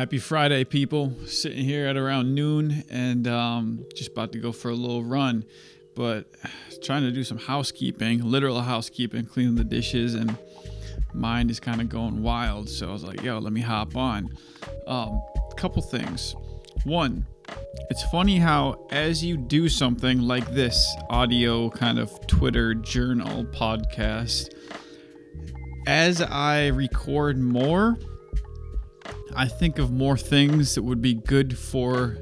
Happy Friday, people. Sitting here at around noon and um, just about to go for a little run, but trying to do some housekeeping, literal housekeeping, cleaning the dishes, and mind is kind of going wild. So I was like, yo, let me hop on. Um, couple things. One, it's funny how as you do something like this audio kind of Twitter journal podcast, as I record more, I think of more things that would be good for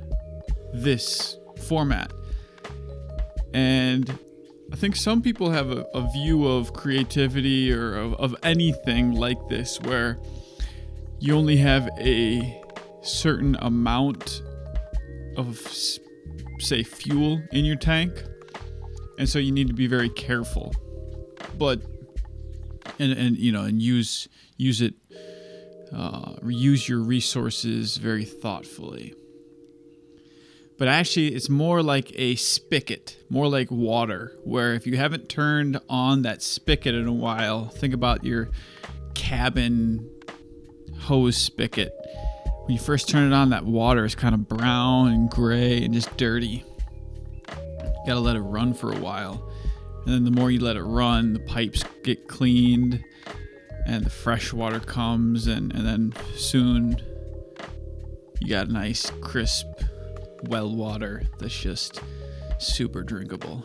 this format. And I think some people have a, a view of creativity or of, of anything like this where you only have a certain amount of, say, fuel in your tank. And so you need to be very careful. But, and, and you know, and use, use it uh, use your resources very thoughtfully. But actually, it's more like a spigot, more like water, where if you haven't turned on that spigot in a while, think about your cabin hose spigot. When you first turn it on, that water is kind of brown and gray and just dirty. You gotta let it run for a while. And then the more you let it run, the pipes get cleaned and the fresh water comes and, and then soon you got nice crisp well water that's just super drinkable.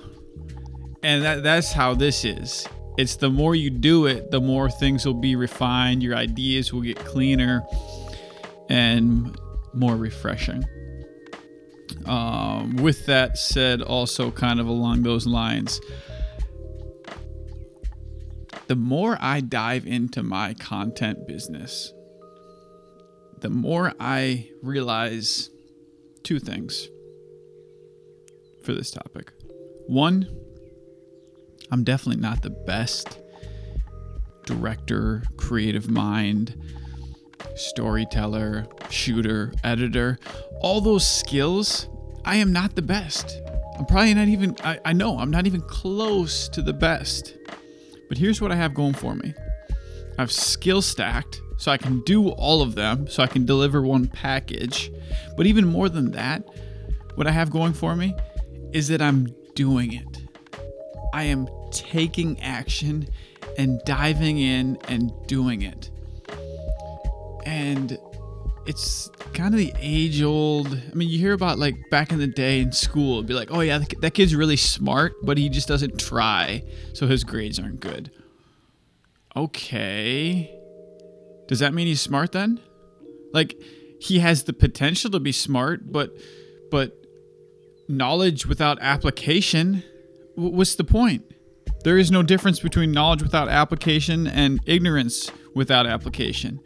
And that, that's how this is. It's the more you do it the more things will be refined your ideas will get cleaner and more refreshing. Um, with that said also kind of along those lines the more I dive into my content business, the more I realize two things for this topic. One, I'm definitely not the best director, creative mind, storyteller, shooter, editor. All those skills, I am not the best. I'm probably not even, I, I know, I'm not even close to the best. But here's what I have going for me I've skill stacked so I can do all of them, so I can deliver one package. But even more than that, what I have going for me is that I'm doing it. I am taking action and diving in and doing it. And it's kind of the age old. I mean, you hear about like back in the day in school, it'd be like, oh yeah, that kid's really smart, but he just doesn't try, so his grades aren't good. Okay. Does that mean he's smart then? Like, he has the potential to be smart, but, but knowledge without application, what's the point? There is no difference between knowledge without application and ignorance without application.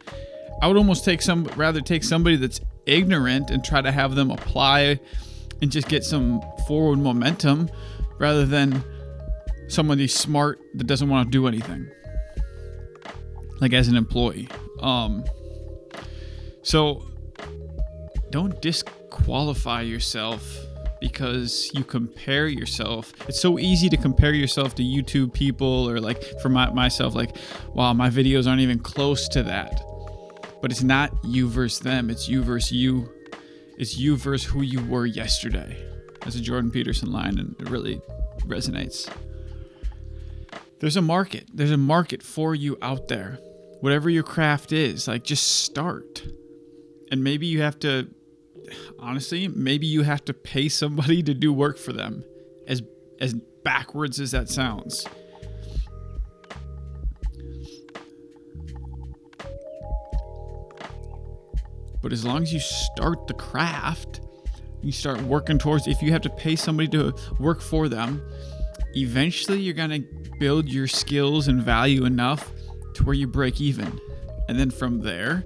I would almost take some rather take somebody that's ignorant and try to have them apply and just get some forward momentum rather than somebody smart that doesn't want to do anything. Like as an employee. Um so don't disqualify yourself because you compare yourself. It's so easy to compare yourself to YouTube people or like for my, myself like wow, my videos aren't even close to that but it's not you versus them, it's you versus you. It's you versus who you were yesterday. That's a Jordan Peterson line, and it really resonates. There's a market. There's a market for you out there. Whatever your craft is, like just start. And maybe you have to, honestly, maybe you have to pay somebody to do work for them. As as backwards as that sounds. But as long as you start the craft, you start working towards if you have to pay somebody to work for them, eventually you're going to build your skills and value enough to where you break even. And then from there,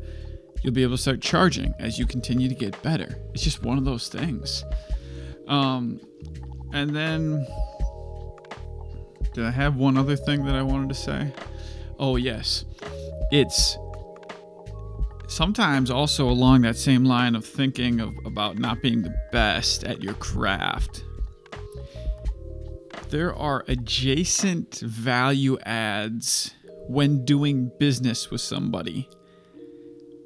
you'll be able to start charging as you continue to get better. It's just one of those things. Um, and then, did I have one other thing that I wanted to say? Oh, yes. It's sometimes also along that same line of thinking of, about not being the best at your craft there are adjacent value adds when doing business with somebody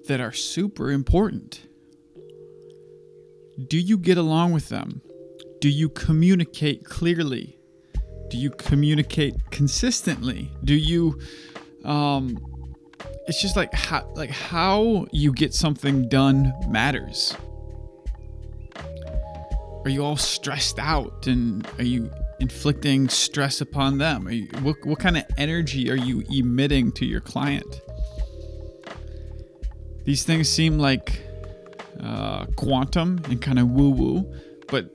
that are super important Do you get along with them? Do you communicate clearly? Do you communicate consistently? Do you um it's just like how like how you get something done matters. Are you all stressed out and are you inflicting stress upon them? You, what, what kind of energy are you emitting to your client? These things seem like uh, quantum and kind of woo woo, but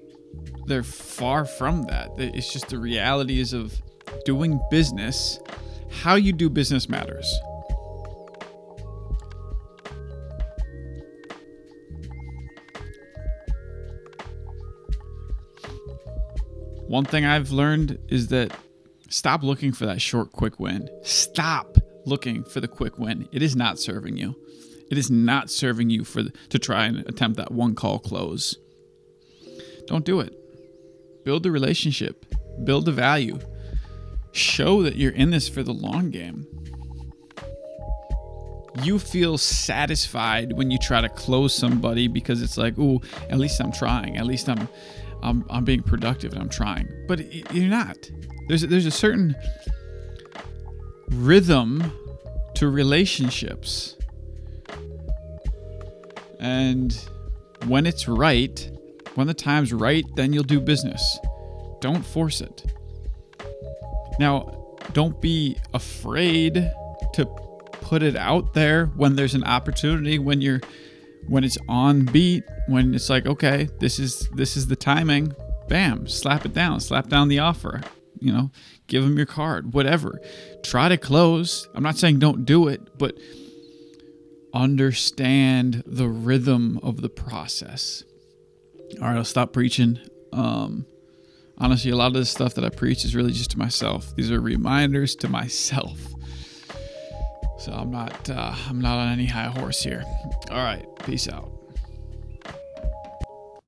they're far from that. It's just the realities of doing business. How you do business matters. One thing I've learned is that stop looking for that short, quick win. Stop looking for the quick win. It is not serving you. It is not serving you for to try and attempt that one call close. Don't do it. Build the relationship. Build the value. Show that you're in this for the long game. You feel satisfied when you try to close somebody because it's like, "Ooh, at least I'm trying. At least I'm I'm, I'm being productive and I'm trying. But you're not. There's a, there's a certain rhythm to relationships. And when it's right, when the time's right, then you'll do business. Don't force it. Now, don't be afraid to put it out there when there's an opportunity, when you're when it's on beat, when it's like, okay, this is this is the timing, bam, slap it down, slap down the offer. You know, give them your card, whatever. Try to close. I'm not saying don't do it, but understand the rhythm of the process. All right, I'll stop preaching. Um, honestly, a lot of the stuff that I preach is really just to myself. These are reminders to myself. So I'm not uh, I'm not on any high horse here. All right, peace out.